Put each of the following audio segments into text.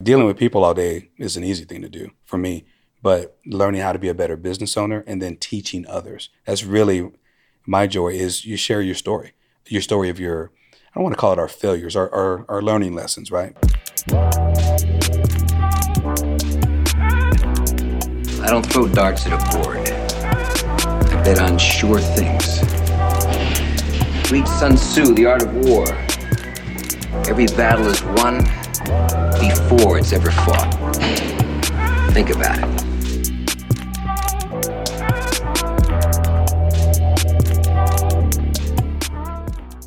Dealing with people all day is an easy thing to do for me, but learning how to be a better business owner and then teaching others. That's really my joy is you share your story, your story of your, I don't want to call it our failures, our, our, our learning lessons, right? I don't throw darts at a board. I bet on sure things. Read Sun Tzu, The Art of War. Every battle is won before it's ever fought. Think about it.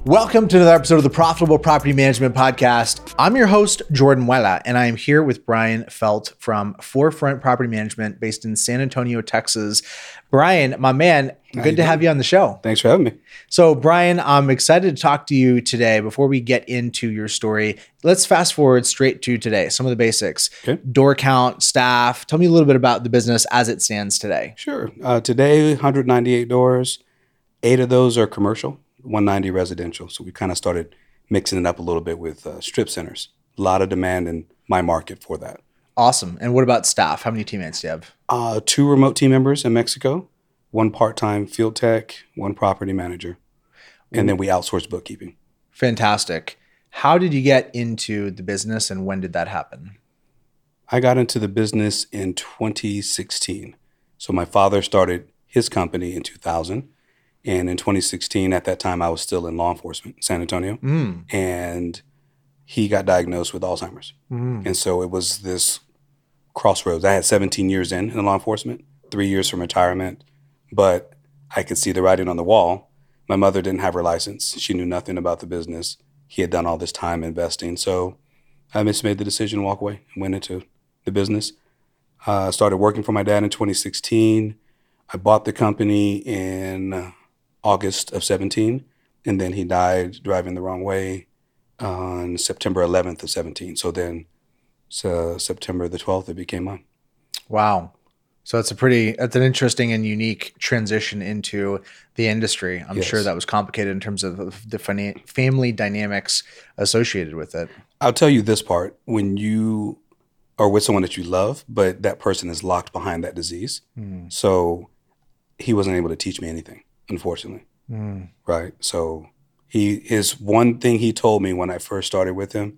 Welcome to another episode of the Profitable Property Management Podcast. I'm your host, Jordan Wella, and I am here with Brian Phelt from Forefront Property Management based in San Antonio, Texas. Brian, my man, How good to have you on the show. Thanks for having me. So, Brian, I'm excited to talk to you today. Before we get into your story, let's fast forward straight to today, some of the basics Okay. door count, staff. Tell me a little bit about the business as it stands today. Sure. Uh, today, 198 doors. Eight of those are commercial, 190 residential. So we kind of started mixing it up a little bit with uh, strip centers. A lot of demand in my market for that. Awesome. And what about staff? How many teammates do you have? Uh, two remote team members in Mexico, one part time field tech, one property manager, and then we outsource bookkeeping. Fantastic. How did you get into the business and when did that happen? I got into the business in 2016. So my father started his company in 2000. And in 2016, at that time, I was still in law enforcement in San Antonio. Mm. And he got diagnosed with Alzheimer's. Mm. And so it was this crossroads. I had 17 years in, in law enforcement, three years from retirement, but I could see the writing on the wall. My mother didn't have her license. She knew nothing about the business. He had done all this time investing. So I just made the decision to walk away and went into the business. Uh, started working for my dad in 2016. I bought the company in August of 17, and then he died driving the wrong way on September 11th of 17. So then so September the 12th, it became mine. Wow. So it's a pretty, that's an interesting and unique transition into the industry. I'm Yes. sure that was complicated in terms of the family dynamics associated with it. I'll tell you this part when you are with someone that you love, but that person is locked behind that disease. Hmm. So he wasn't able to teach me anything, unfortunately. Hmm. Right. So he his one thing he told me when I first started with him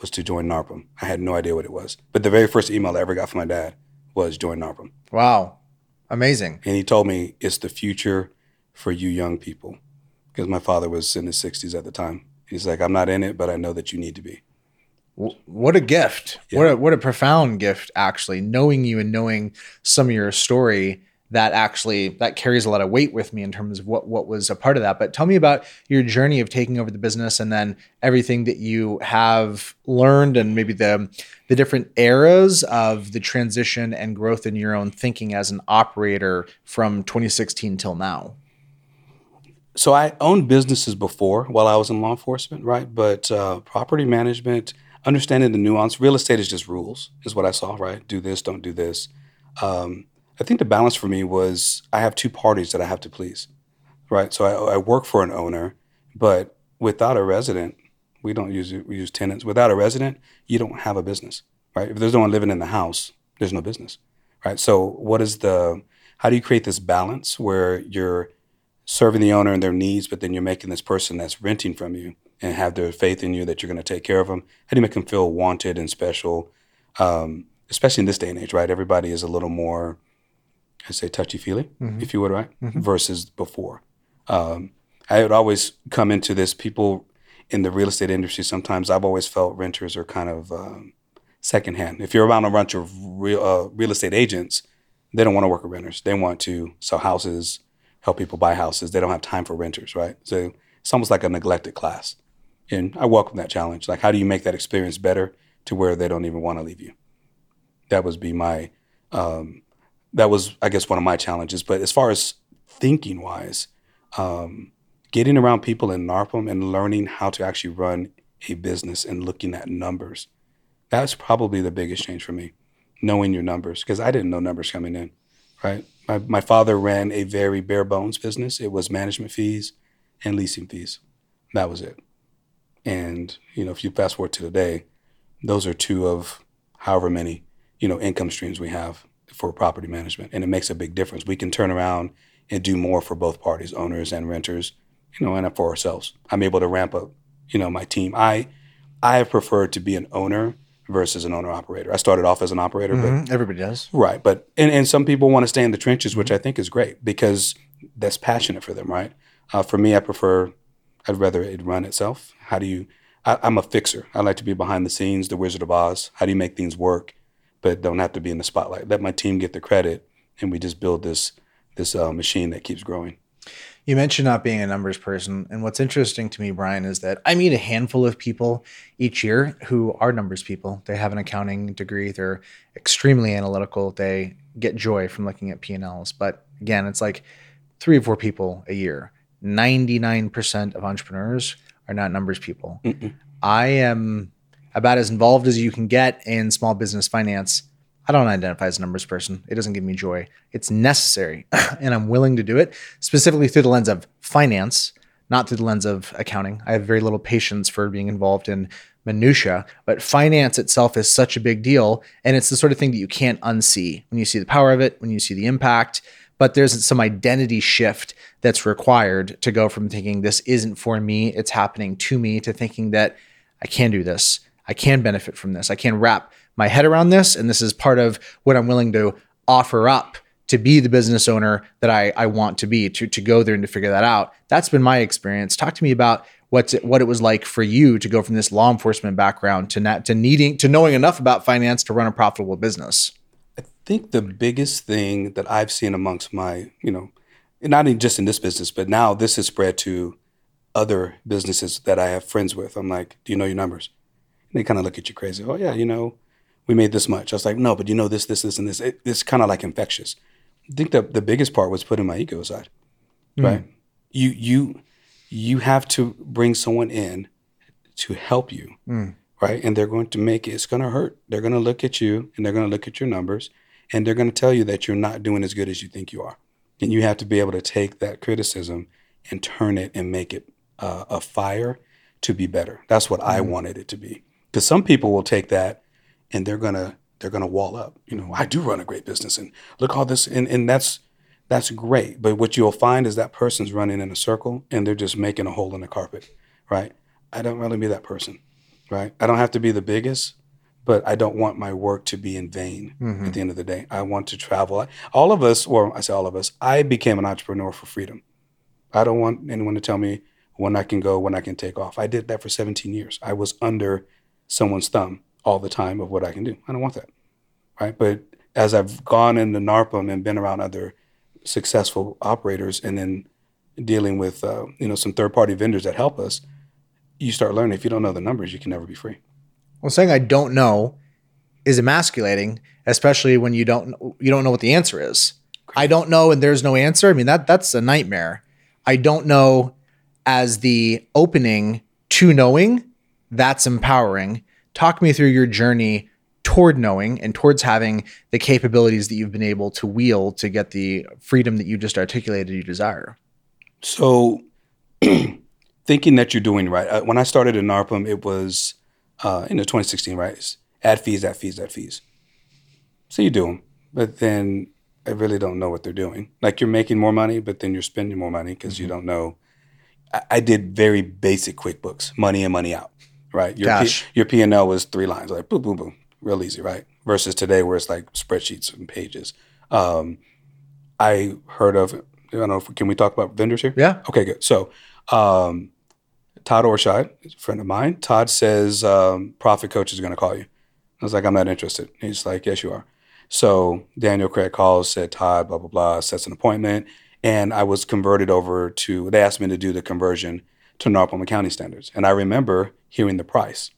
was to join NARPM. I had no idea what it was. But the very first email I ever got from my dad was join NARPM. Wow. Amazing. And he told me it's the future for you young people. Because my father was in his 60s at the time. He's like, I'm not in it, but I know that you need to be. What a gift. What a what a profound gift actually knowing you and knowing some of your story that actually that carries a lot of weight with me in terms of what what was a part of that. But tell me about your journey of taking over the business and then everything that you have learned and maybe the the different eras of the transition and growth in your own thinking as an operator from 2016 till now. So I owned businesses before while I was in law enforcement, right? But uh, property management, understanding the nuance, real estate is just rules, is what I saw, right? Do this, don't do this. Um, I think the balance for me was I have two parties that I have to please, right? So I, I work for an owner, but without a resident, we don't use we use tenants. Without a resident, you don't have a business, right? If there's no one living in the house, there's no business, right? So what is the how do you create this balance where you're serving the owner and their needs, but then you're making this person that's renting from you and have their faith in you that you're going to take care of them. How do you make them feel wanted and special? Um, especially in this day and age, right? Everybody is a little more, I say, touchy feely, if you would, right? Versus before. Um, I would always come into this. People in the real estate industry, sometimes I've always felt renters are kind of um, secondhand. If you're around a bunch of real uh, real estate agents, they don't want to work with renters. They want to sell houses, help people buy houses. They don't have time for renters, right? So it's almost like a neglected class. And I welcome that challenge. Like, how do you make that experience better to where they don't even want to leave you? That was be my, um, that was I guess one of my challenges. But as far as thinking wise, um, getting around people in NARPM and learning how to actually run a business and looking at numbers, that's probably the biggest change for me. Knowing your numbers because I didn't know numbers coming in, right? My, my father ran a very bare bones business. It was management fees and leasing fees. That was it. And, you know, if you fast forward to today, those are two of however many you know income streams we have for property management, and it makes a big difference. We can turn around and do more for both parties, owners and renters, you know, and for ourselves. I'm able to ramp up, you know, my team. I I have preferred to be an owner versus an owner operator. I started off as an operator, mm-hmm. but everybody does. Right. But and, and some people want to stay in the trenches, which I think is great because that's passionate for them, right? Uh, for me, I prefer I'd rather it run itself. How do you I, am a fixer. I like to be behind the scenes, the Wizard of Oz. How do you make things work, but don't have to be in the spotlight? Let my team get the credit, and we just build this this uh, machine that keeps growing. You mentioned not being a numbers person. And what's interesting to me, Brian, is that I meet a handful of people each year who are numbers people. They have an accounting degree, they're extremely analytical, they get joy from looking at P&Ls. But again, it's like three or four people a year. 99% of entrepreneurs are not numbers people. Mm-mm. I am about as involved as you can get in small business finance I don't identify as a numbers person. It doesn't give me joy. It's necessary, and I'm willing to do it specifically through the lens of finance, not through the lens of accounting. I have very little patience for being involved in minutia, but finance itself is such a big deal, and it's the sort of thing that you can't unsee when you see the power of it, when you see the impact. But there's some identity shift that's required to go from thinking this isn't for me, it's happening to me, to thinking that I can do this. I can benefit from this. I can wrap my head around this. And this is part of what I'm willing to offer up to be the business owner that I, I want to be, to, to go there and to figure that out. That's been my experience. Talk to me about what's it, what it was like for you to go from this law enforcement background to not, to needing to knowing enough about finance to run a profitable business. I think the biggest thing that I've seen amongst my, you know, not just in this business, but now this has spread to other businesses that I have friends with. I'm like, do you know your numbers? They kind of look at you crazy. Oh yeah, you know, we made this much. I was like, no, but you know this, this, this, and this. It, it's kind of like infectious. I think the the biggest part was putting my ego aside. Mm. Right. You you you have to bring someone in to help you. Mm. Right. And they're going to make it, it's gonna hurt. They're gonna look at you and they're gonna look at your numbers and they're gonna tell you that you're not doing as good as you think you are. And you have to be able to take that criticism and turn it and make it uh, a fire to be better. That's what mm. I wanted it to be. Because some people will take that and they're gonna they're gonna wall up. You know, I do run a great business, and look all this, and and that's that's great. But what you'll find is that person's running in a circle, and they're just making a hole in the carpet, right? I don't really be that person, right? I don't have to be the biggest, but I don't want my work to be in vain mm-hmm. at the end of the day. I want to travel. All of us, or I say all of us, I became an entrepreneur for freedom. I don't want anyone to tell me when I can go, when I can take off. I did that for 17 years. I was under someone's thumb all the time of what I can do. I don't want that, right? But as I've gone into NARPM and been around other successful operators, and then dealing with uh, you know some third party vendors that help us, you start learning. If you don't know the numbers, you can never be free. Well, saying I don't know is emasculating, especially when you don't you don't know what the answer is. I don't know, and there's no answer. I mean that that's a nightmare. I don't know as the opening to knowing. That's empowering talk me through your journey toward knowing and towards having the capabilities that you've been able to wield to get the freedom that you just articulated you desire. So, thinking that you're doing right. Uh, when I started in NARPM, it was uh, in the 2016, right? It's add fees, add fees, add fees. So you do them, but then I really don't know what they're doing. Like you're making more money, but then you're spending more money because mm-hmm. you don't know. I, I did very basic QuickBooks, money in, money out right? Your Gosh. P, your P and L was three lines, like boom, boom, boom, real easy, right? Versus today, where it's like spreadsheets and pages. Um, I heard of. I don't know. If, can we talk about vendors here? Yeah. Okay, good. So, um, Todd Orshide, a friend of mine. Todd says um, Profit Coach is going to call you. I was like, I'm not interested. He's like, Yes, you are. So Daniel Craig calls, said Todd, blah blah blah, sets an appointment, and I was converted over to. They asked me to do the conversion to NARPM Accounting standards. And I remember hearing the price.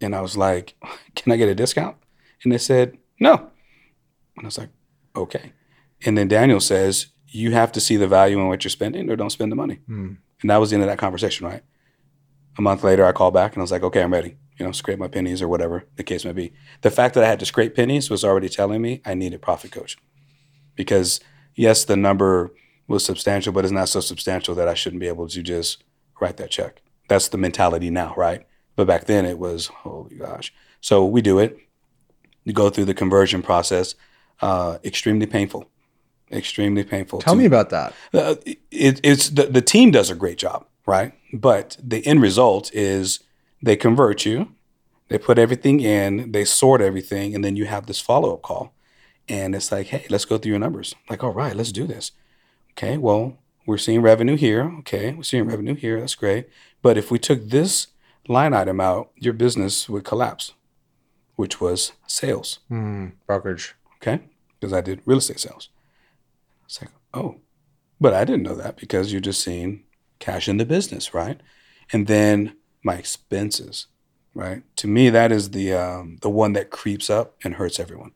And I was like, can I get a discount? And they said, no. And I was like, okay. And then Daniel says, you have to see the value in what you're spending or don't spend the money. Mm. And that was the end of that conversation, right? A month later, I called back and I was like, okay, I'm ready. You know, scrape my pennies or whatever the case may be. The fact that I had to scrape pennies was already telling me I needed profit coach. Because yes, the number was substantial, but it's not so substantial that I shouldn't be able to just write that check. That's the mentality now, right? But back then it was, holy gosh. So we do it. You go through the conversion process, uh, extremely painful, extremely painful. Tell to- me about that. uh, it, it's the, the team does a great job, right? But the end result is they convert you, they put everything in, they sort everything, and then you have this follow up call. And it's like, hey, let's go through your numbers. Like, all right, let's do this. Okay, well, we're seeing revenue here. Okay, we're seeing revenue here. That's great. But if we took this line item out, your business would collapse, which was sales. Hmm, brokerage. Okay, because I did real estate sales. It's like, oh, but I didn't know that because you're just seeing cash in the business, right? And then my expenses, right? To me, that is the um, the one that creeps up and hurts everyone.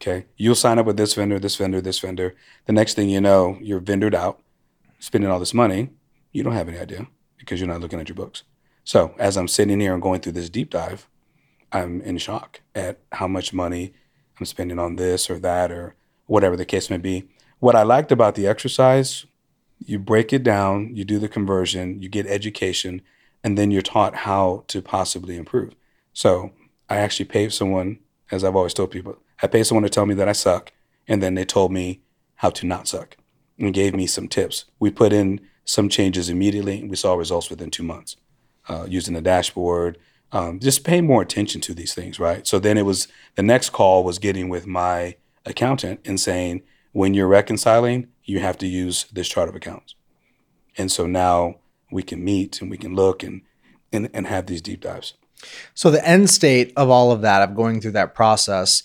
Okay, you'll sign up with this vendor, this vendor, this vendor. The next thing you know, you're vendored out, spending all this money. You don't have any idea because you're not looking at your books. So as I'm sitting here and going through this deep dive, I'm in shock at how much money I'm spending on this or that or whatever the case may be. What I liked about the exercise, you break it down, you do the conversion, you get education, and then you're taught how to possibly improve. So I actually paid someone, as I've always told people, I paid someone to tell me that I suck, and then they told me how to not suck and gave me some tips. We put in some changes immediately, and we saw results within two months uh, using the dashboard. Um, just pay more attention to these things, right? So then it was the next call was getting with my accountant and saying, when you're reconciling, you have to use this chart of accounts. And so now we can meet and we can look and and, and have these deep dives. So the end state of all of that, of going through that process,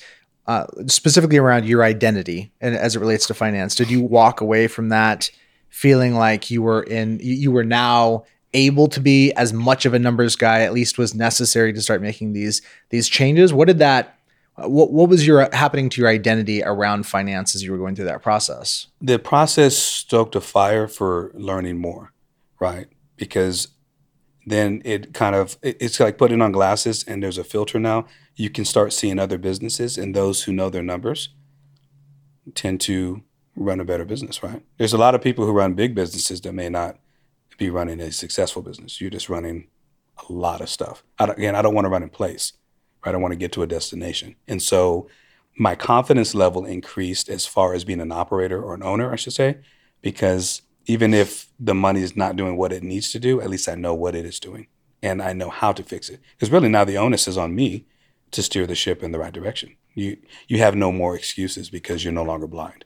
uh, specifically around your identity and as it relates to finance, did you walk away from that feeling like you were in, you were now able to be as much of a numbers guy, at least was necessary to start making these these changes? What did that? What what was your happening to your identity around finance as you were going through that process? the process stoked a fire for learning more, right? Because then it kind of it's like putting on glasses and there's a filter now. You can start seeing other businesses and those who know their numbers tend to run a better business, right? There's a lot of people who run big businesses that may not be running a successful business. You're just running a lot of stuff. I again, I don't want to run in place, right? I want to get to a destination. And so my confidence level increased as far as being an operator or an owner, I should say, because even if the money is not doing what it needs to do, at least I know what it is doing and I know how to fix it. Because really now the onus is on me to steer the ship in the right direction. You you have no more excuses because you're no longer blind.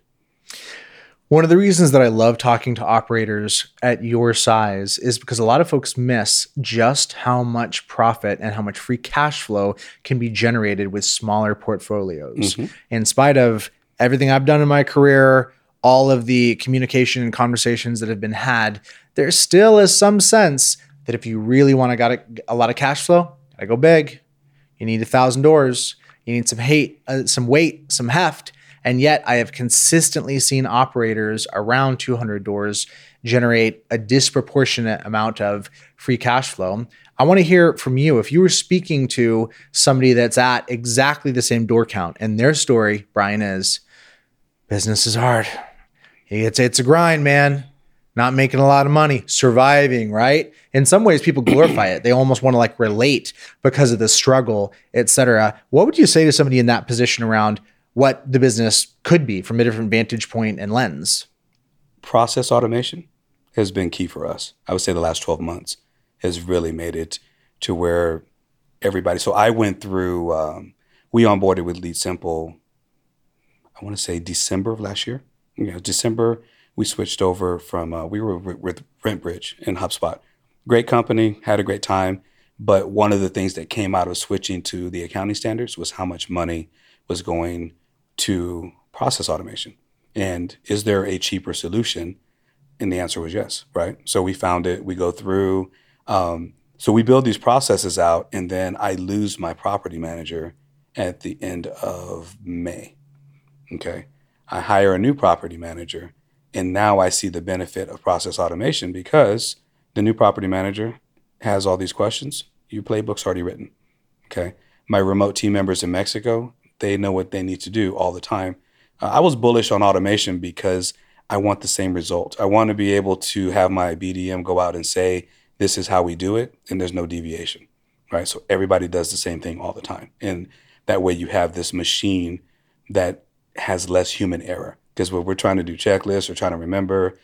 One of the reasons that I love talking to operators at your size is because a lot of folks miss just how much profit and how much free cash flow can be generated with smaller portfolios. Mm-hmm. In spite of everything I've done in my career, all of the communication and conversations that have been had, there still is some sense that if you really want to got a, a lot of cash flow, gotta go big. You need a thousand doors. You need some hate, uh, some weight, some heft. And yet, I have consistently seen operators around 200 doors generate a disproportionate amount of free cash flow. I want to hear from you. If you were speaking to somebody that's at exactly the same door count, and their story, Brian, is business is hard. It's it's a grind, man. Not making a lot of money, surviving, right? In some ways, people glorify it. They almost want to like relate because of the struggle, etc. What would you say to somebody in that position around what the business could be from a different vantage point and lens? process automation has been key for us. I would say the last 12 months has really made it to where everybody. So I went through, um, we onboarded with LeadSimple, I want to say December of last year. Yeah, December, we switched over from, uh, we were with, with RentBridge and HubSpot. Great company, had a great time. But one of the things that came out of switching to the accounting standards was how much money was going to process automation. And is there a cheaper solution? And the answer was yes, right? So we found it. We go through. Um, so we build these processes out, and then I lose my property manager at the end of May. Okay. I hire a new property manager, and now I see the benefit of process automation because the new property manager has all these questions. Your playbook's already written. Okay. My remote team members in Mexico, they know what they need to do all the time. Uh, I was bullish on automation because I want the same result. I want to be able to have my BDM go out and say, this is how we do it, and there's no deviation, right? So everybody does the same thing all the time. And That way you have this machine that has less human error. Because when we're trying to do checklists or trying to remember,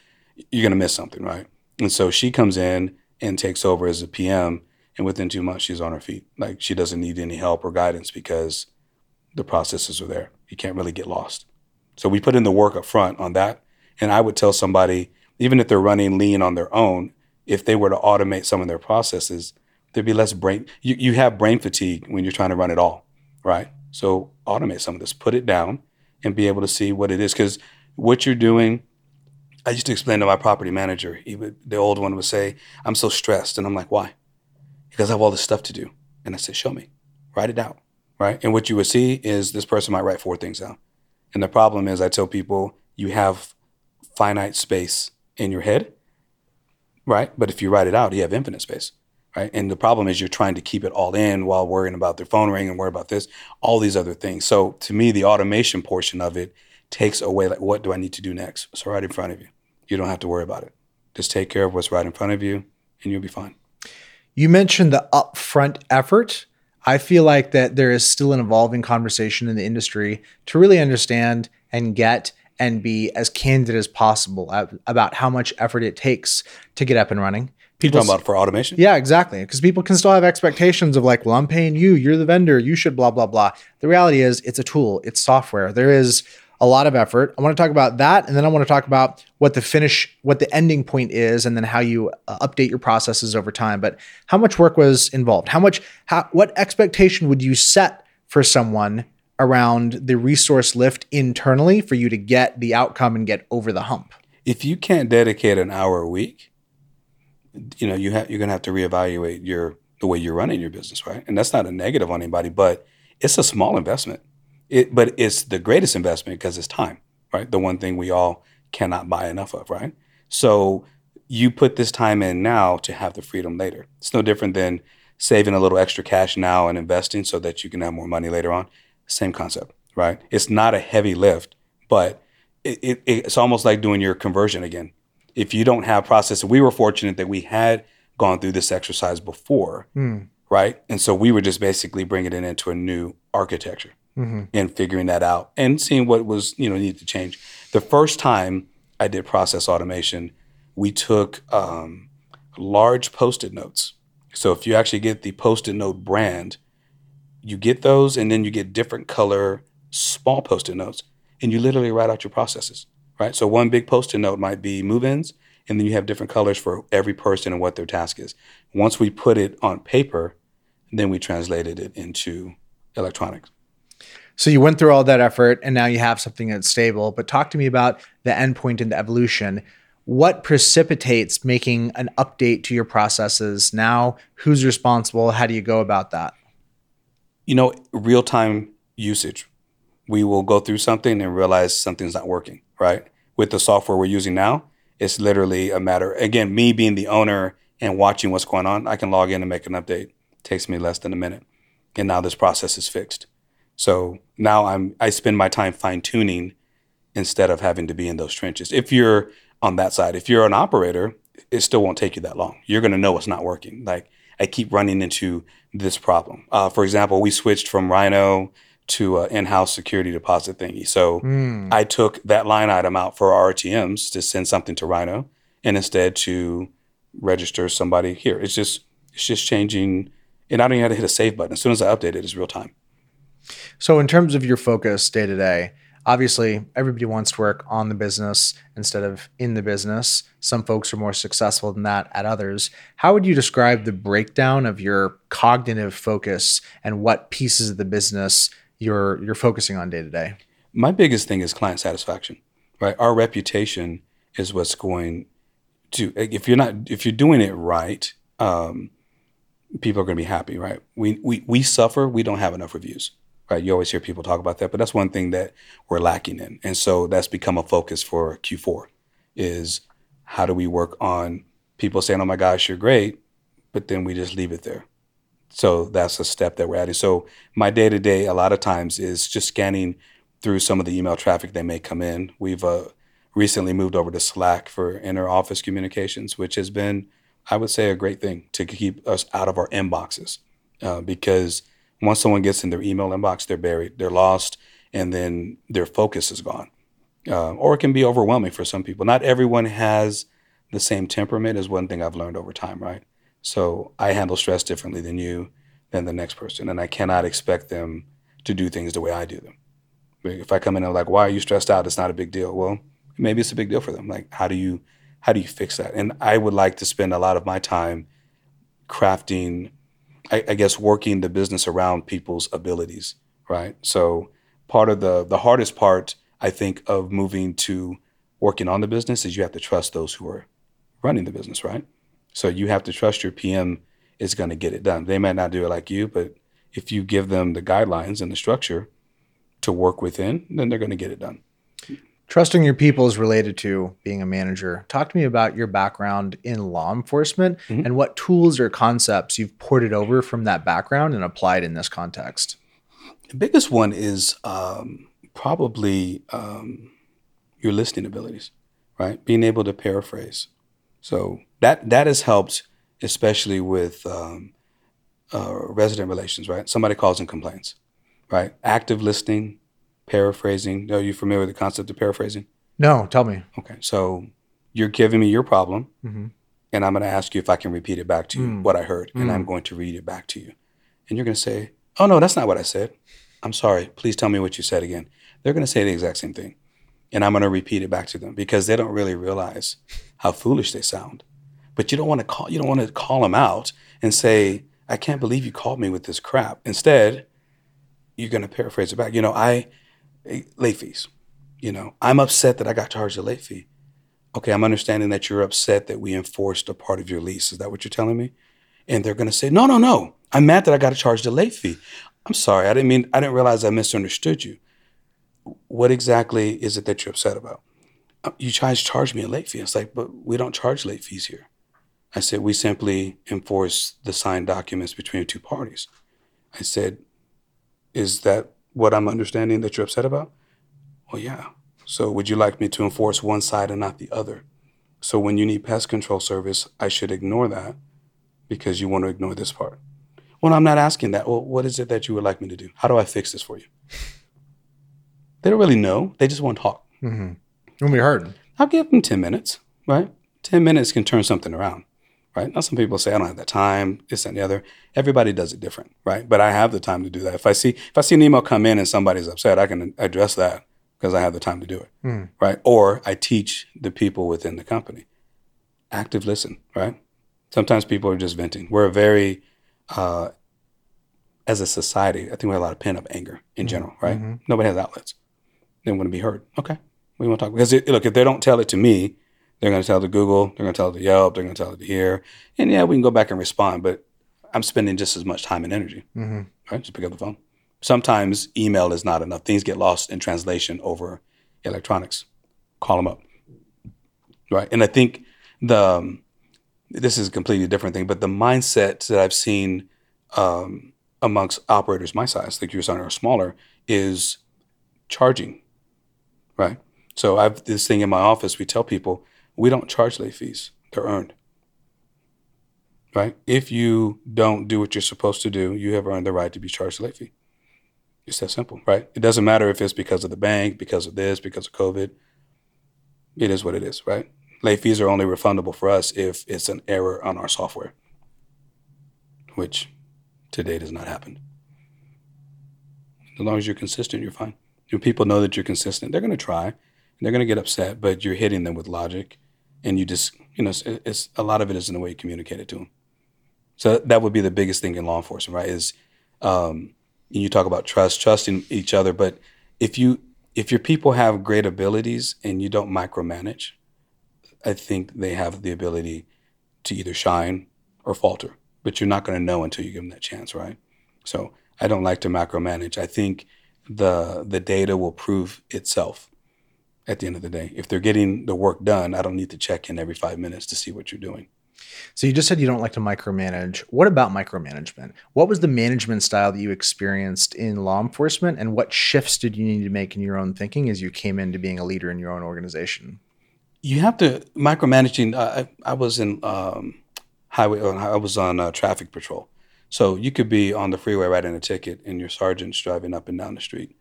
you're going to miss something, right? And so she comes in and takes over as a PM. And within two months, she's on her feet. Like she doesn't need any help or guidance because the processes are there. You can't really get lost. So we put in the work up front on that. And I would tell somebody, even if they're running lean on their own, if they were to automate some of their processes, there'd be less brain. You, you have brain fatigue when you're trying to run it all, right? So automate some of this, put it down, and be able to see what it is. Because what you're doing, I used to explain to my property manager, would, the old one would say, I'm so stressed. And I'm like, why? Because I have all this stuff to do. And I said, show me, write it out, right? And what you would see is this person might write four things down. And the problem is, I tell people, you have finite space in your head, right? But if you write it out, you have infinite space right? And the problem is you're trying to keep it all in while worrying about their phone ring and worry about this, all these other things. So to me, the automation portion of it takes away like what do I need to do next? It's right in front of you. You don't have to worry about it. Just take care of what's right in front of you, and you'll be fine. You mentioned the upfront effort. I feel like that there is still an evolving conversation in the industry to really understand and get and be as candid as possible about how much effort it takes to get up and running People talking about for automation? Yeah, exactly. Because people can still have expectations of like, well, I'm paying you, you're the vendor, you should blah blah blah. The reality is, it's a tool, it's software. There is a lot of effort. I want to talk about that, and then I want to talk about what the finish, what the ending point is, and then how you uh, update your processes over time. But how much work was involved? How much? How, what expectation would you set for someone around the resource lift internally for you to get the outcome and get over the hump? If you can't dedicate an hour a week you know, you have you're gonna have to reevaluate your the way you're running your business, right? And that's not a negative on anybody, but it's a small investment. It, but it's the greatest investment because it's time, right? The one thing we all cannot buy enough of, right? So you put this time in now to have the freedom later. It's no different than saving a little extra cash now and investing so that you can have more money later on. Same concept, right? It's not a heavy lift, but it, it, it's almost like doing your conversion again if you don't have process, we were fortunate that we had gone through this exercise before, mm. right? And so we were just basically bringing it into a new architecture mm-hmm. and figuring that out and seeing what was you know needed to change. The first time I did process automation, we took um, large post-it notes. So if you actually get the post-it note brand, you get those, and then you get different color small post-it notes, and you literally write out your processes right? So one big post-it note might be move-ins, and then you have different colors for every person and what their task is. Once we put it on paper, then we translated it into electronics. So you went through all that effort and now you have something that's stable. But talk to me about the endpoint and the evolution. What precipitates making an update to your processes now? Who's responsible? How do you go about that? You know, real time usage. We will go through something and realize something's not working, right? with the software we're using now, it's literally a matter. Again, me being the owner and watching what's going on, I can log in and make an update. It takes me less than a minute, and now this process is fixed. So now I'm I spend my time fine tuning instead of having to be in those trenches. If you're on that side, if you're an operator, it still won't take you that long. You're going to know it's not working. Like I keep running into this problem. Uh, for example, we switched from Rhino to an in-house security deposit thingy. So mm. I took that line item out for our RTMs to send something to Rhino, and instead to register somebody here. It's just it's just changing, and I don't even have to hit a save button. As soon as I update it, it's real time. So in terms of your focus day to day, obviously everybody wants to work on the business instead of in the business. Some folks are more successful than that at others. How would you describe the breakdown of your cognitive focus and what pieces of the business you're you're focusing on day to day? My biggest thing is client satisfaction. Right, our reputation is what's going to. If you're not, if you're doing it right, um, people are going to be happy. Right? We we we suffer. We don't have enough reviews. Right? You always hear people talk about that, but that's one thing that we're lacking in, and so that's become a focus for Q4. Is how do we work on people saying, "Oh my gosh, you're great," but then we just leave it there. So that's a step that we're adding. So my day to day, a lot of times, is just scanning through some of the email traffic that may come in. We've uh, recently moved over to Slack for inter office communications, which has been, I would say, a great thing to keep us out of our inboxes. Uh, because Once someone gets in their email inbox, they're buried, they're lost, and then their focus is gone. Uh, or it can be overwhelming for some people. Not everyone has the same temperament, is one thing I've learned over time, right? So I handle stress differently than you, than the next person, and I cannot expect them to do things the way I do them. If I come in and like, why are you stressed out? It's not a big deal. Well, maybe it's a big deal for them. Like, how do you how do you fix that? And I would like to spend a lot of my time crafting, I, I guess, working the business around people's abilities, right? So part of the the hardest part, I think, of moving to working on the business is you have to trust those who are running the business, right? So you have to trust your PM is going to get it done. They might not do it like you, but if you give them the guidelines and the structure to work within, then they're going to get it done. Trusting your people is related to being a manager. Talk to me about your background in law enforcement mm-hmm. and what tools or concepts you've ported over from that background and applied in this context. The biggest one is um, probably um, your listening abilities, right? Being able to paraphrase. So that that has helped, especially with um, uh, resident relations, right? Somebody calls and complains, right? Active listening, paraphrasing. Are you familiar with the concept of paraphrasing? No, tell me. Okay, so you're giving me your problem, mm-hmm. and I'm going to ask you if I can repeat it back to you, mm. what I heard, mm. and I'm going to read it back to you. And you're going to say, Oh, no, that's not what I said. I'm sorry. Please tell me what you said again. They're going to say the exact same thing. And I'm going to repeat it back to them because they don't really realize how foolish they sound. But you don't want to call you don't want to call them out and say, I can't believe you called me with this crap. Instead, you're going to paraphrase it back. You know, I eh, late fees. You know, I'm upset that I got charged a late fee. Okay, I'm understanding that you're upset that we enforced a part of your lease. Is that what you're telling me? And they're going to say, no, no, no. I'm mad that I got charged a late fee. I'm sorry. I didn't mean, I didn't realize I misunderstood you. What exactly is it that you're upset about? Uh, you guys charged me a late fee. It's like, but we don't charge late fees here. I said, we simply enforce the signed documents between the two parties. I said, is that what I'm understanding that you're upset about? Well, yeah. So would you like me to enforce one side and not the other? So when you need pest control service, I should ignore that because you want to ignore this part. Well, I'm not asking that. Well, what is it that you would like me to do? How do I fix this for you? They don't really know. They just want to talk. Mm-hmm. When we heard, I'll give them 10 minutes, right? 10 minutes can turn something around right? Now some people say I don't have the time, this and the other. Everybody does it different, right? But I have the time to do that. If I see if I see an email come in and somebody's upset, I can address that because I have the time to do it, mm. right? Or I teach the people within the company. Active listen, right? Sometimes people are just venting. We're a very uh, as a society, I think we have a lot of pent up anger in mm-hmm. general, right? Mm-hmm. Nobody has outlets. They want to be heard. Okay, we want to talk because it, look, if they don't tell it to me, they're going to tell it to Google. They're going to tell it to Yelp. They're going to tell it to here. And yeah, we can go back and respond, but I'm spending just as much time and energy. Mm-hmm. Right? Just pick up the phone. Sometimes email is not enough. Things get lost in translation over electronics. Call them up. Right. And I think the um, this is a completely different thing, but the mindset that I've seen um, amongst operators my size, like you're saying, are smaller, is charging. Right. So I've this thing in my office. We tell people we don't charge late fees, they're earned. Right? If you don't do what you're supposed to do, you have earned the right to be charged a late fee. It's that simple, right? It doesn't matter if it's because of the bank, because of this, because of COVID. It is what it is, right? Late fees are only refundable for us if it's an error on our software, which today has not happened. As long as you're consistent, you're fine. People know that you're consistent, they're going to try and they're going to get upset, but you're hitting them with logic, and you just you know it's, it's, a lot of it is in the way you communicate it to them. So that would be the biggest thing in law enforcement, right? Is um, you talk about trust, trusting each other, but if you if your people have great abilities and you don't micromanage, I think they have the ability to either shine or falter. But you're not going to know until you give them that chance, right? So I don't like to micromanage. I think the the data will prove itself at the end of the day. If they're getting the work done, I don't need to check in every five minutes to see what you're doing. So you just said you don't like to micromanage. What about micromanagement? What was the management style that you experienced in law enforcement, and what shifts did you need to make in your own thinking as you came into being a leader in your own organization? You have to micromanaging. Uh, I, I, was in um, highway. Uh, I was on uh, traffic patrol, So you could be on the freeway writing a ticket, and your sergeant's driving up and down the street,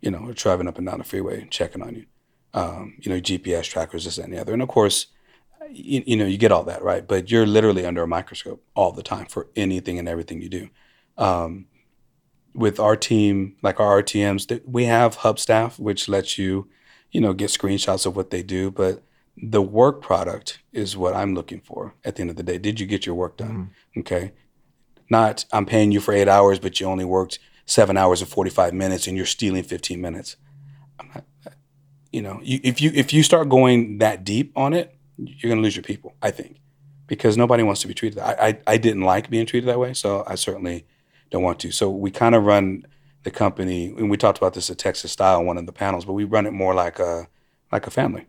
you know, or driving up and down the freeway checking on you. Um, you know, GPS trackers, this and the other, and of course, you, you, know, you get all that right. But you're literally under a microscope all the time for anything and everything you do. Um, with our team, like our RTMs, we have Hubstaff, which lets you, you know, get screenshots of what they do, but the work product is what I'm looking for at the end of the day. Did you get your work done? Mm-hmm. Okay. Not I'm paying you for eight hours, but you only worked seven hours and 45 minutes and you're stealing 15 minutes. Not, you know, you, if you if you start going that deep on it, you're going to lose your people, I think, because nobody wants to be treated. I, I, I didn't like being treated that way, so I certainly don't want to. So we kind of run the company, and we talked about this at Texas Style on one of the panels, but we run it more like a like a family.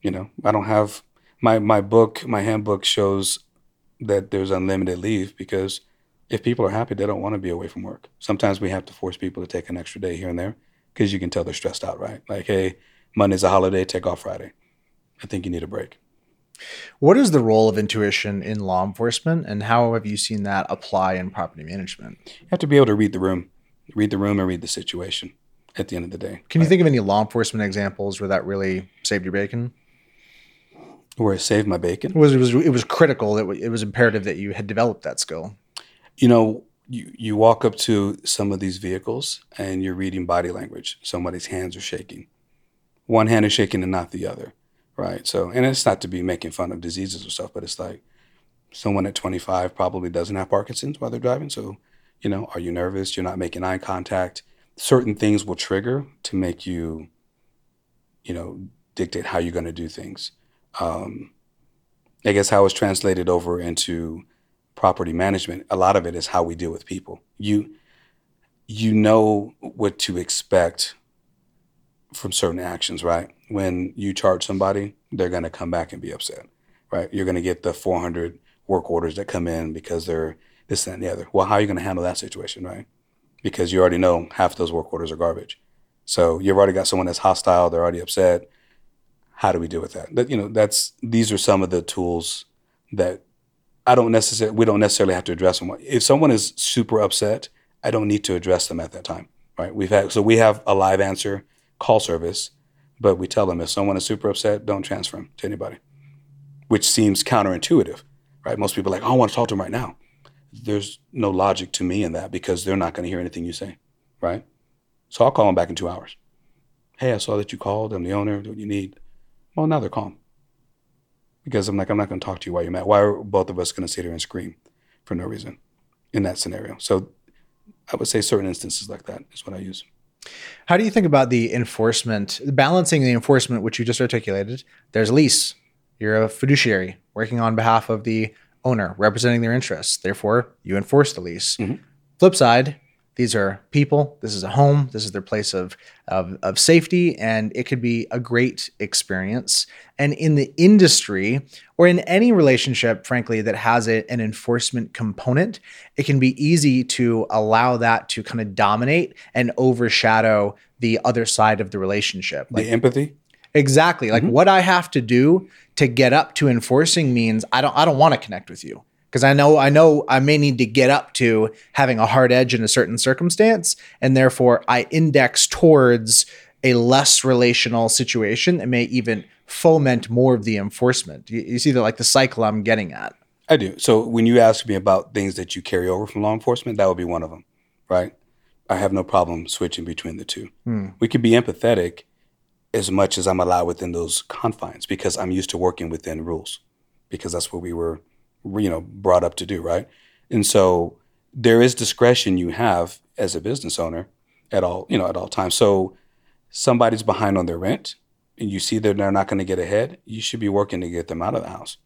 You know, I don't have my my book, my handbook shows that there's unlimited leave because if people are happy, they don't want to be away from work. Sometimes we have to force people to take an extra day here and there because you can tell they're stressed out, right? Like, hey, Monday's a holiday, take off Friday. I think you need a break. What is the role of intuition in law enforcement, and how have you seen that apply in property management? You have to be able to read the room, read the room, and read the situation. At the end of the day, can you think of any law enforcement examples where that really saved your bacon? Where it saved my bacon? It was it was it was critical. It, it was imperative that you had developed that skill. You know, you you walk up to some of these vehicles and you're reading body language. Somebody's hands are shaking. One hand is shaking and not the other right? So, and it's not to be making fun of diseases or stuff, but it's like someone at 25 probably doesn't have Parkinson's while they're driving. So, you know, are you nervous? You're not making eye contact. Certain things will trigger to make you, you know, dictate how you're going to do things. Um, I guess how it's translated over into property management. A lot of it is how we deal with people. You, you know what to expect from certain actions, right? When you charge somebody, they're going to come back and be upset, right? You're going to get the 400 work orders that come in because they're this, that, and the other. Well, how are you going to handle that situation, right? Because you already know half those work orders are garbage. So you've already got someone that's hostile, they're already upset. How do we deal with that? That you know, that's these are some of the tools that I don't necessarily we don't necessarily have to address them. If someone is super upset, I don't need to address them at that time, right? We've had so we have a live answer call service, but we tell them if someone is super upset, don't transfer them to anybody, which seems counterintuitive, right? Most people are like, oh, I want to talk to them right now. There's no logic to me in that because they're not going to hear anything you say, right? So I'll call them back in two hours. Hey, I saw that you called. I'm the owner. What do you need? Well, now they're calm. Because I'm like, I'm not going to talk to you while you're mad. Why are both of us going to sit here and scream for no reason in that scenario? So I would say certain instances like that is what I use. How do you think about the enforcement, balancing the enforcement, which you just articulated? There's a lease. You're a fiduciary working on behalf of the owner, representing their interests. Therefore, you enforce the lease. Mm-hmm. Flip side, these are people. This is a home. This is their place of, of, of safety, and it could be a great experience. And in the industry or in any relationship, frankly, that has a, an enforcement component, it can be easy to allow that to kind of dominate and overshadow the other side of the relationship. Like, the empathy. Exactly. Like mm-hmm. what I have to do to get up to enforcing means I don't I don't want to connect with you because I know I know I may need to get up to having a hard edge in a certain circumstance, and therefore I index towards a less relational situation and may even foment more of the enforcement. You, you see the like the cycle I'm getting at. I do. So when you ask me about things that you carry over from law enforcement, that would be one of them, right? I have no problem switching between the two. Hmm. We can be empathetic as much as I'm allowed within those confines because I'm used to working within rules because that's what we were you know brought up to do right? And so there is discretion you have as a business owner at all you know at all times. So somebody's behind on their rent and you see that they're not going to get ahead you should be working to get them out of the house.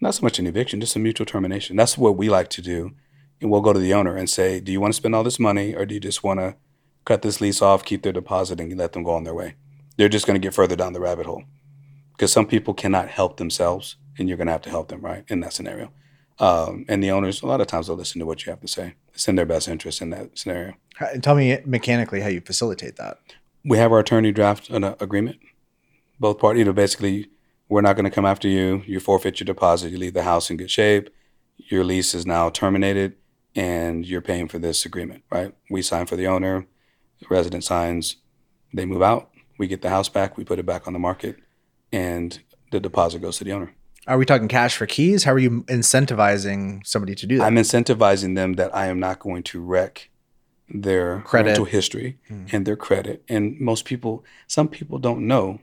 Not so much an eviction just a mutual termination. That's what we like to do. And we'll go to the owner and say do you want to spend all this money or do you just want to cut this lease off keep their deposit and let them go on their way? They're just going to get further down the rabbit hole. Because some people cannot help themselves and you're going to have to help them, right, in that scenario. Um, and the owners, a lot of times, they'll listen to what you have to say. It's in their best interest in that scenario. Tell me mechanically how you facilitate that. We have our attorney draft an agreement. Both parties, you know, basically, we're not going to come after you. You forfeit your deposit. You leave the house in good shape. Your lease is now terminated. and you're paying for this agreement, right? We sign for the owner, the resident signs, they move out, we get the house back, we put it back on the market, and the deposit goes to the owner. Are we talking cash for keys? How are you incentivizing somebody to do that? I'm incentivizing them that I am not going to wreck their Credit. rental history hmm. and their credit. And most people, some people don't know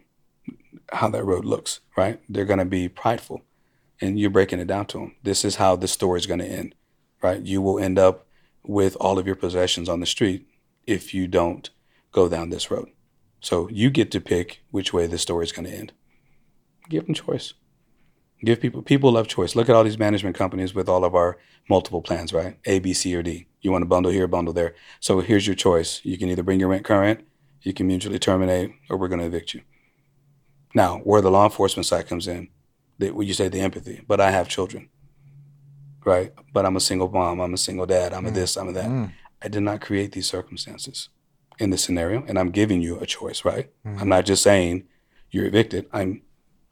how that road looks, right? They're going to be prideful and you're breaking it down to them. This is how the story is going to end, right? You will end up with all of your possessions on the street if you don't go down this road. So you get to pick which way the story is going to end. Give them choice. Give people people love choice. Look at all these management companies with all of our multiple plans, right? A, B, C, or D. You want to bundle here, bundle there. So here's your choice. You can either bring your rent current, you can mutually terminate, or we're going to evict you. Now, where the law enforcement side comes in, that you say the empathy, but I have children, right? But I'm a single mom, I'm a single dad, I'm a mm. this, I'm a that. Mm. I did not create these circumstances in this scenario, and I'm giving you a choice, right? Mm-hmm. I'm not just saying you're evicted. I'm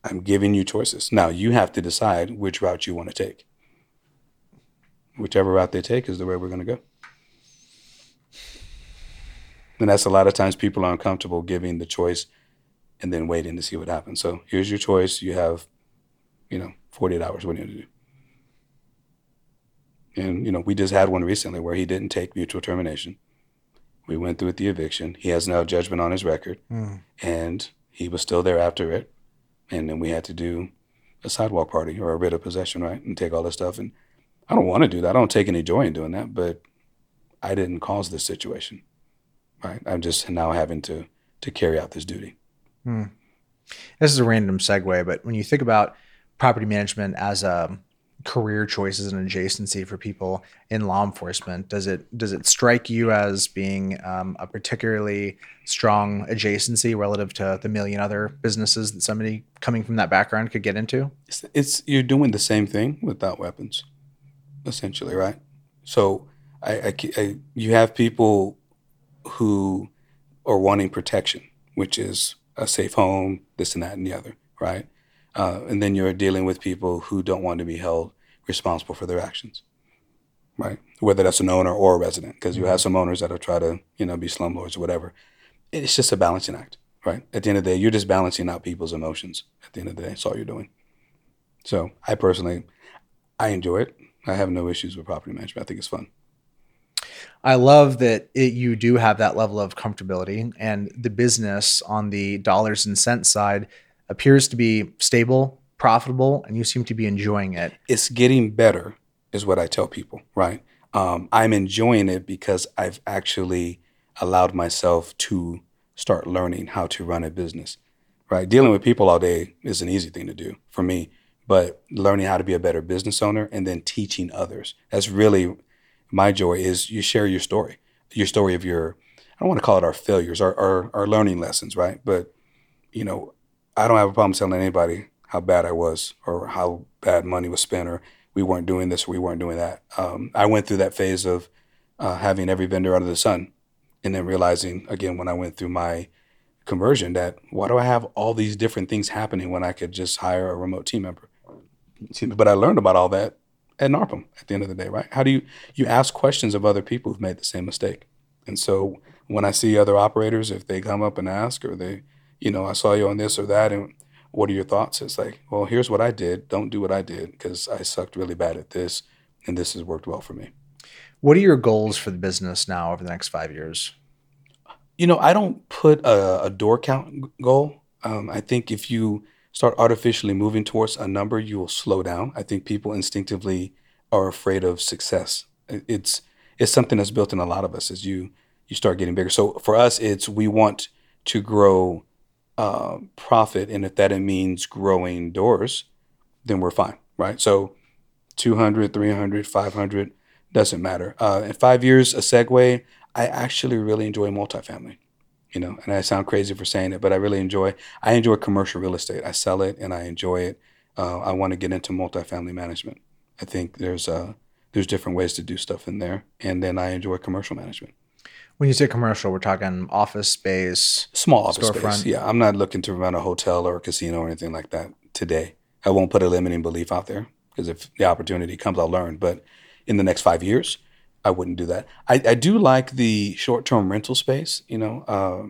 I'm giving you choices. Now you have to decide which route you want to take. Whichever route they take is the way we're going to go. And that's a lot of times people are uncomfortable giving the choice and then waiting to see what happens. So here's your choice. You have, you know, 48 hours. What are you going to do? And, you know, we just had one recently where he didn't take mutual termination. We went through with the eviction. He has no judgment on his record, mm. and he was still there after it. And then we had to do a sidewalk party or a writ of possession, right? And take all this stuff. And I don't want to do that. I don't take any joy in doing that, but I didn't cause this situation, right? I'm just now having to to carry out this duty. Hmm. this is a random segue, but when you think about property management as a career choices and adjacency for people in law enforcement, does it does it strike you as being um, a particularly strong adjacency relative to the million other businesses that somebody coming from that background could get into? It's, it's you're doing the same thing without weapons, essentially, right? So I, I, I you have people who are wanting protection, which is a safe home, this and that and the other, right? Uh, and then you're dealing with people who don't want to be held responsible for their actions, right? Whether that's an owner or a resident, because you have mm-hmm. some owners that'll try to, you know, be slumlords or whatever. It's just a balancing act, right? At the end of the day, you're just balancing out people's emotions. At the end of the day, that's all you're doing. So I personally, I enjoy it. I have no issues with property management. I think it's fun. I love that it, you do have that level of comfortability, and the business on the dollars and cents side appears to be stable, profitable, and you seem to be enjoying it. It's getting better, is what I tell people, right? Um, I'm enjoying it because I've actually allowed myself to start learning how to run a business, right? Dealing with people all day is an easy thing to do for me, but learning how to be a better business owner and then teaching others. That's really my joy is you share your story, your story of your, I don't want to call it our failures, our, our, our learning lessons, right? But, you know, I don't have a problem telling anybody how bad I was or how bad money was spent or we weren't doing this or we weren't doing that. Um, I went through that phase of uh, having every vendor under the sun and then realizing again when I went through my conversion that why do I have all these different things happening when I could just hire a remote team member? But I learned about all that at NARPM at the end of the day, right? How do you you ask questions of other people who've made the same mistake? And so when I see other operators, if they come up and ask or they, you know, I saw you on this or that and what are your thoughts? It's like, well, here's what I did. Don't do what I did because I sucked really bad at this and this has worked well for me. What are your goals for the business now over the next five years? You know, I don't put a, a door count goal. Um, I think if you start artificially moving towards a number, you will slow down. I think people instinctively are afraid of success. It's it's something that's built in a lot of us as you you start getting bigger. So for us, it's we want to grow uh, profit, and if that means growing doors, then we're fine, right? So 200, 300, 500, doesn't matter. Uh, in five years, a segue, I actually really enjoy multifamily. You know, and I sound crazy for saying it, but I really enjoy. I enjoy commercial real estate. I sell it and I enjoy it. Uh, I want to get into multifamily management. I think there's uh, there's different ways to do stuff in there, and then I enjoy commercial management. When you say commercial, we're talking office space. Small office Storefront. space. Yeah, I'm not looking to run a hotel or a casino or anything like that today. I won't put a limiting belief out there because if the opportunity comes, I'll learn. But in the next five years, I wouldn't do that. I, I do like the short term rental space. You know, uh,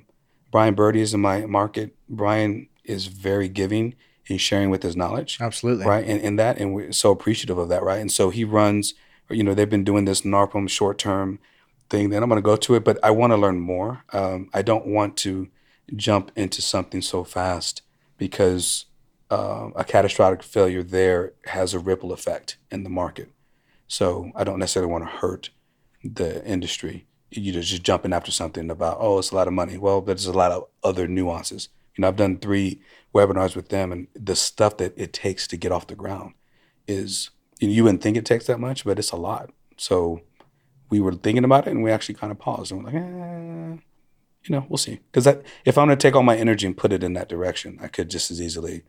Brian Birdie is in my market. Brian is very giving in sharing with his knowledge. Absolutely. Right. And, and that, and we're so appreciative of that. Right. And so he runs, you know, they've been doing this NARPM short term thing. Then I'm going to go to it, but I want to learn more. Um, I don't want to jump into something so fast because uh, a catastrophic failure there has a ripple effect in the market. So I don't necessarily want to hurt the industry. You know, just jumping after something about, oh, it's a lot of money. Well, there's a lot of other nuances. You know, I've done three webinars with them, and the stuff that it takes to get off the ground is you, know, you wouldn't think it takes that much, but it's a lot. So we were thinking about it, and we actually kind of paused and we're like, eh, you know, we'll see. Because if I'm going to take all my energy and put it in that direction, I could just as easily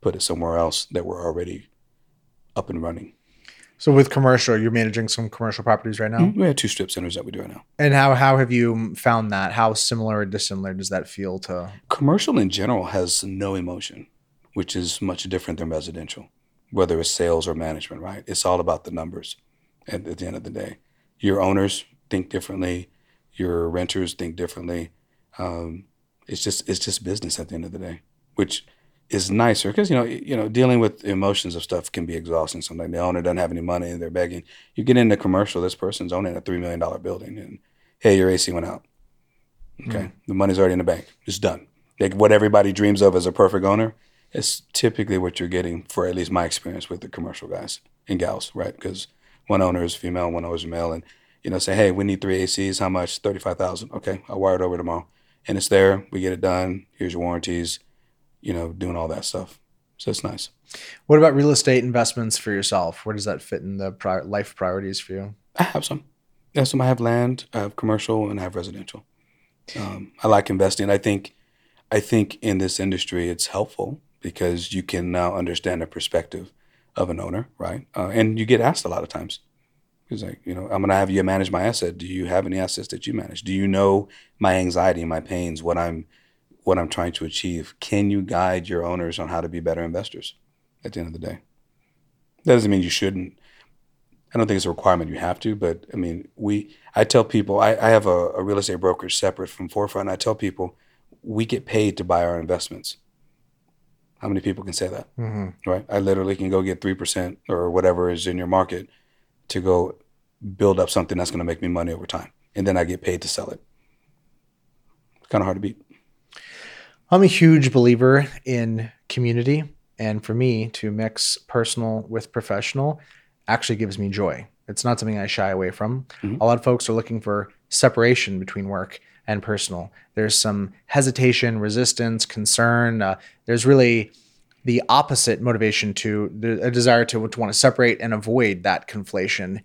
put it somewhere else that we're already up and running. So with commercial, you're managing some commercial properties right now. Mm-hmm. We have two strip centers that we do right now. And how how have you found that? How similar or dissimilar does that feel to commercial in general? Has no emotion, which is much different than residential. Whether it's sales or management, right? It's all about the numbers. At, at the end of the day, your owners think differently, your renters think differently. Um, it's just it's just business at the end of the day, which is nicer because you know you know dealing with emotions of stuff can be exhausting. Sometimes the owner doesn't have any money and they're begging. You get into commercial, this person's owning a three million dollar building, and hey, your AC went out. Okay, mm. the money's already in the bank. It's done. Like what everybody dreams of as a perfect owner, it's typically what you're getting for at least my experience with the commercial guys and gals, right? Because one owner is female, one owner is male, and you know say, hey, we need three ACs. How much? Thirty five thousand. Okay, I'll wire it over tomorrow, and it's there. We get it done. Here's your warranties you know, doing all that stuff. So it's nice. What about real estate investments for yourself? Where does that fit in the pri- life priorities for you? I have some. Have some. I have land, I have commercial, and I have residential. Um, I like investing. I think, I think in this industry, it's helpful because you can now understand the perspective of an owner, right? Uh, and you get asked a lot of times. He's like, you know, I'm going to have you manage my asset. Do you have any assets that you manage? Do you know my anxiety, my pains, what I'm what I'm trying to achieve. Can you guide your owners on how to be better investors at the end of the day? That doesn't mean you shouldn't. I don't think it's a requirement you have to, but I mean, we. I tell people I, I have a, a, real estate brokerage separate from Forefront. And I tell people we get paid to buy our investments. How many people can say that? Mm-hmm. Right? I literally can go get three percent or whatever is in your market to go build up something that's going to make me money over time, and then I get paid to sell it. It's kind of hard to beat. I'm a huge believer in community. And for me to mix personal with professional actually gives me joy. It's not something I shy away from. Mm-hmm. A lot of folks are looking for separation between work and personal. There's some hesitation, resistance, concern. Uh, there's really the opposite motivation to a desire to, to want to separate and avoid that conflation.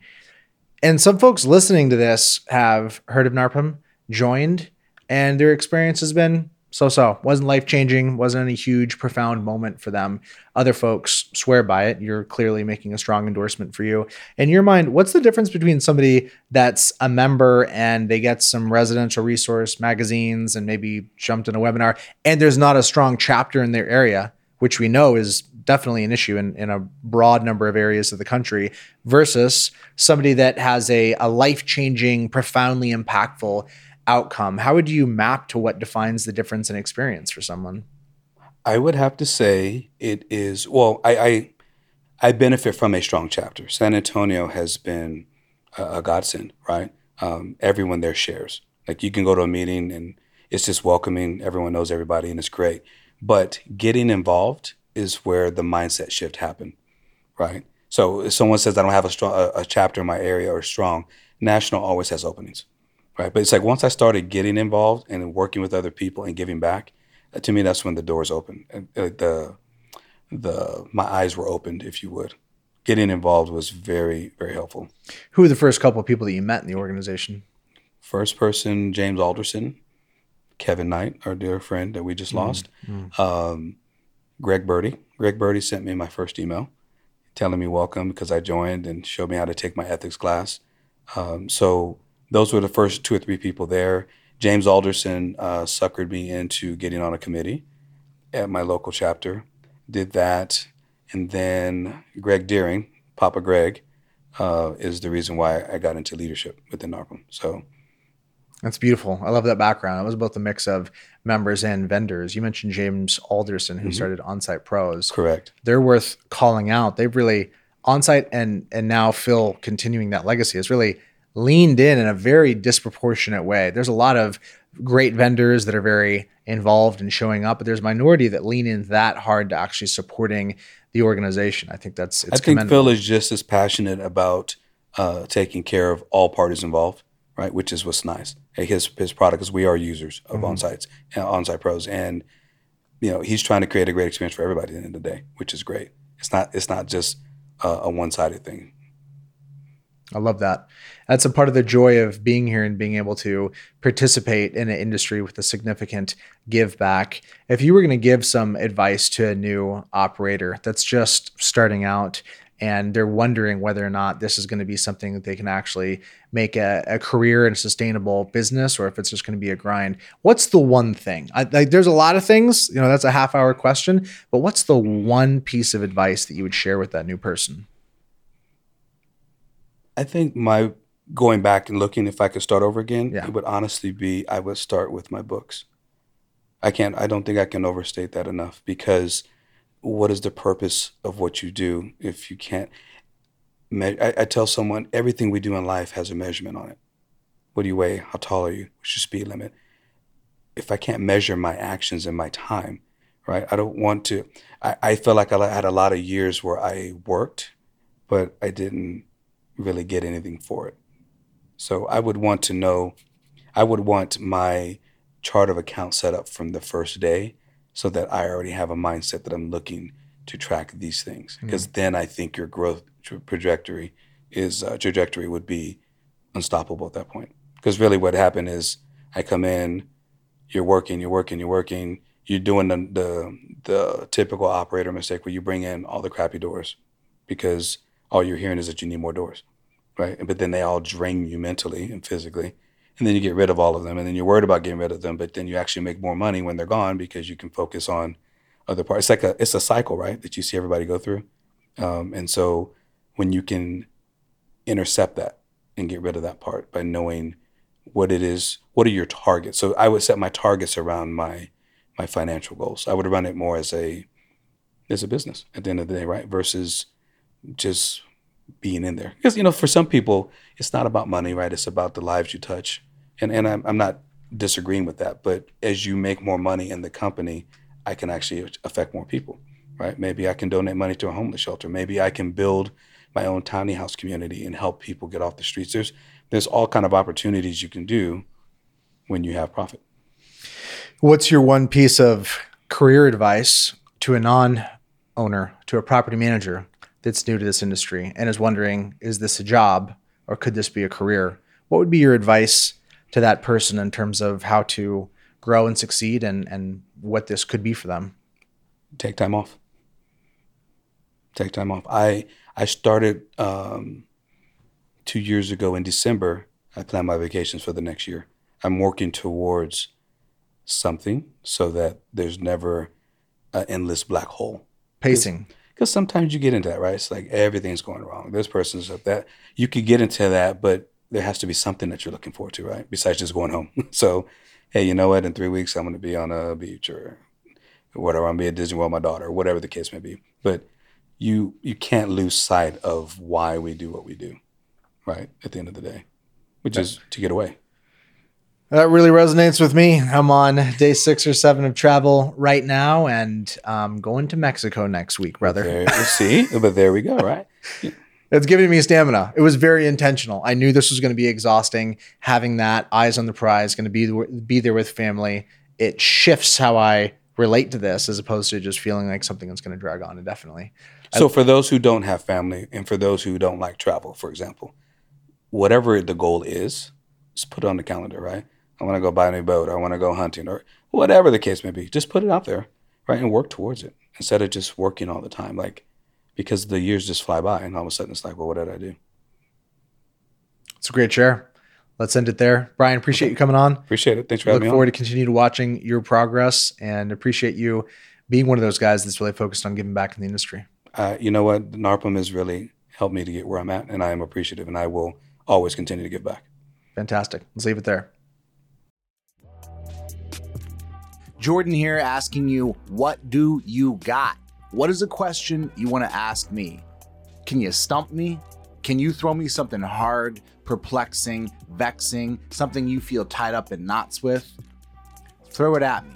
And some folks listening to this have heard of NARPM, joined, and their experience has been so so wasn't life changing wasn't any huge profound moment for them. Other folks swear by it. You're clearly making a strong endorsement for you. In your mind what's the difference between somebody that's a member and they get some residential resource magazines and maybe jumped in a webinar and there's not a strong chapter in their area which we know is definitely an issue in, in a broad number of areas of the country versus somebody that has a, a life-changing profoundly impactful outcome, how would you map to what defines the difference in experience for someone? I would have to say it is well, I I, I benefit from a strong chapter. San Antonio has been a, a godsend, right? Um, everyone there shares. Like you can go to a meeting and it's just welcoming. Everyone knows everybody and it's great. But getting involved is where the mindset shift happened, right? So if someone says I don't have a strong a, a chapter in my area or strong, national always has openings right? But it's like once I started getting involved and working with other people and giving back, uh, to me that's when the doors opened. Uh, the the my eyes were opened, if you would. Getting involved was very very helpful. Who were the first couple of people that you met in the organization? First person, James Alderson, Kevin Knight, our dear friend that we just mm lost. mm Um, Greg Birdie. Greg Birdie sent me my first email telling me welcome because I joined and showed me how to take my ethics class. Um, so those were the first two or three people there. James Alderson uh, suckered me into getting on a committee at my local chapter. Did that, and then Greg Deering, Papa Greg, uh, is the reason why I got into leadership within NARPM. So that's beautiful. I love that background. It was both a mix of members and vendors. You mentioned James Alderson, who mm-hmm. started Onsite Pros. Correct. They're worth calling out. They've really Onsite and and now Phil continuing that legacy has really leaned in in a very disproportionate way. There's a lot of great vendors that are very involved in showing up, but there's a minority that lean in that hard to actually supporting the organization. I think that's. I think Phil is just as passionate about uh, taking care of all parties involved, right? Which is what's nice. His his product is we are users of mm-hmm. Onsites, uh, Onsite Pros, and you know he's trying to create a great experience for everybody at the end of the day, which is great. It's not it's not just uh, a one sided thing. I love that. That's a part of the joy of being here and being able to participate in an industry with a significant give back. If you were going to give some advice to a new operator that's just starting out and they're wondering whether or not this is going to be something that they can actually make a, a career and a sustainable business or if it's just going to be a grind what's the one thing I, like, there's a lot of things you know that's a half hour question but what's the one piece of advice that you would share with that new person I think my going back and looking if I could start over again, yeah. it would honestly be I would start with my books. I can't I don't think I can overstate that enough because what is the purpose of what you do if you can't me- I, I tell someone everything we do in life has a measurement on it. What do you weigh? How tall are you? What's your speed limit? If I can't measure my actions and my time, right? I don't want to. I, I feel like I had a lot of years where I worked, but I didn't really get anything for it. So I would want to know, I would want my chart of accounts set up from the first day so that I already have a mindset that I'm looking to track these things. Because mm-hmm. then I think your growth trajectory is uh, trajectory would be unstoppable at that point. Because really, what happened is I come in, you're working, you're working, you're working, you're doing the, the the typical operator mistake where you bring in all the crappy doors because all you're hearing is that you need more doors, right? But then they all drain you mentally and physically. And then you get rid of all of them. And then you're worried about getting rid of them, but then you actually make more money when they're gone because you can focus on other parts. It's like a, it's a cycle, right? That you see everybody go through. Um, and so when you can intercept that and get rid of that part by knowing what it is, what are your targets? So I would set my targets around my, my financial goals. I would run it more as a, as a business at the end of the day, right? Versus just being in there. Because you know, for some people, it's not about money, right? It's about the lives you touch, and and I'm, I'm not disagreeing with that. But as you make more money in the company, I can actually affect more people, right? Maybe I can donate money to a homeless shelter. Maybe I can build my own tiny house community and help people get off the streets. There's there's all kind of opportunities you can do when you have profit. What's your one piece of career advice to a non-owner, to a property manager that's new to this industry and is wondering, is this a job or could this be a career? What would be your advice to that person in terms of how to grow and succeed and, and what this could be for them? Take time off. Take time off. I I started um, two years ago in December. I plan my vacations for the next year. I'm working towards something so that there's never an endless black hole. Pacing because sometimes you get into that, right? It's like everything's going wrong. This person's up that you could get into that, but there has to be something that you're looking forward to, right? Besides just going home. so, hey, you know what? In three weeks, I'm going to be on a beach or whatever. I'm going to be at Disney World with my daughter, or whatever the case may be. But you you can't lose sight of why we do what we do, right? At the end of the day, which is to get away. That really resonates with me. I'm on day six or seven of travel right now, and I'm going to Mexico next week, brother. There, see, but there we go, right? It's giving me stamina. It was very intentional. I knew this was going to be exhausting. Having that eyes on the prize, going to be be there with family. It shifts how I relate to this, as opposed to just feeling like something that's going to drag on indefinitely. So, for those who don't have family, and for those who don't like travel, for example, whatever the goal is, just put it on the calendar, right? I want to go buy a new boat. I want to go hunting or whatever the case may be. Just put it out there, right? And work towards it instead of just working all the time. Like, because the years just fly by and all of a sudden it's like, well, what did I do? It's a great share. Let's end it there. Brian, appreciate okay. you coming on. Appreciate it. Thanks for having me. Look forward to continue to watching your progress and appreciate you being one of those guys that's really focused on giving back in the industry. Uh, you know what? NARPM has really helped me to get where I'm at, and I am appreciative, and I will always continue to give back. Fantastic. Let's leave it there. Jordan here asking you, what do you got? What is a question you want to ask me? Can you stump me? Can you throw me something hard, perplexing, vexing, something you feel tied up in knots with? Throw it at me.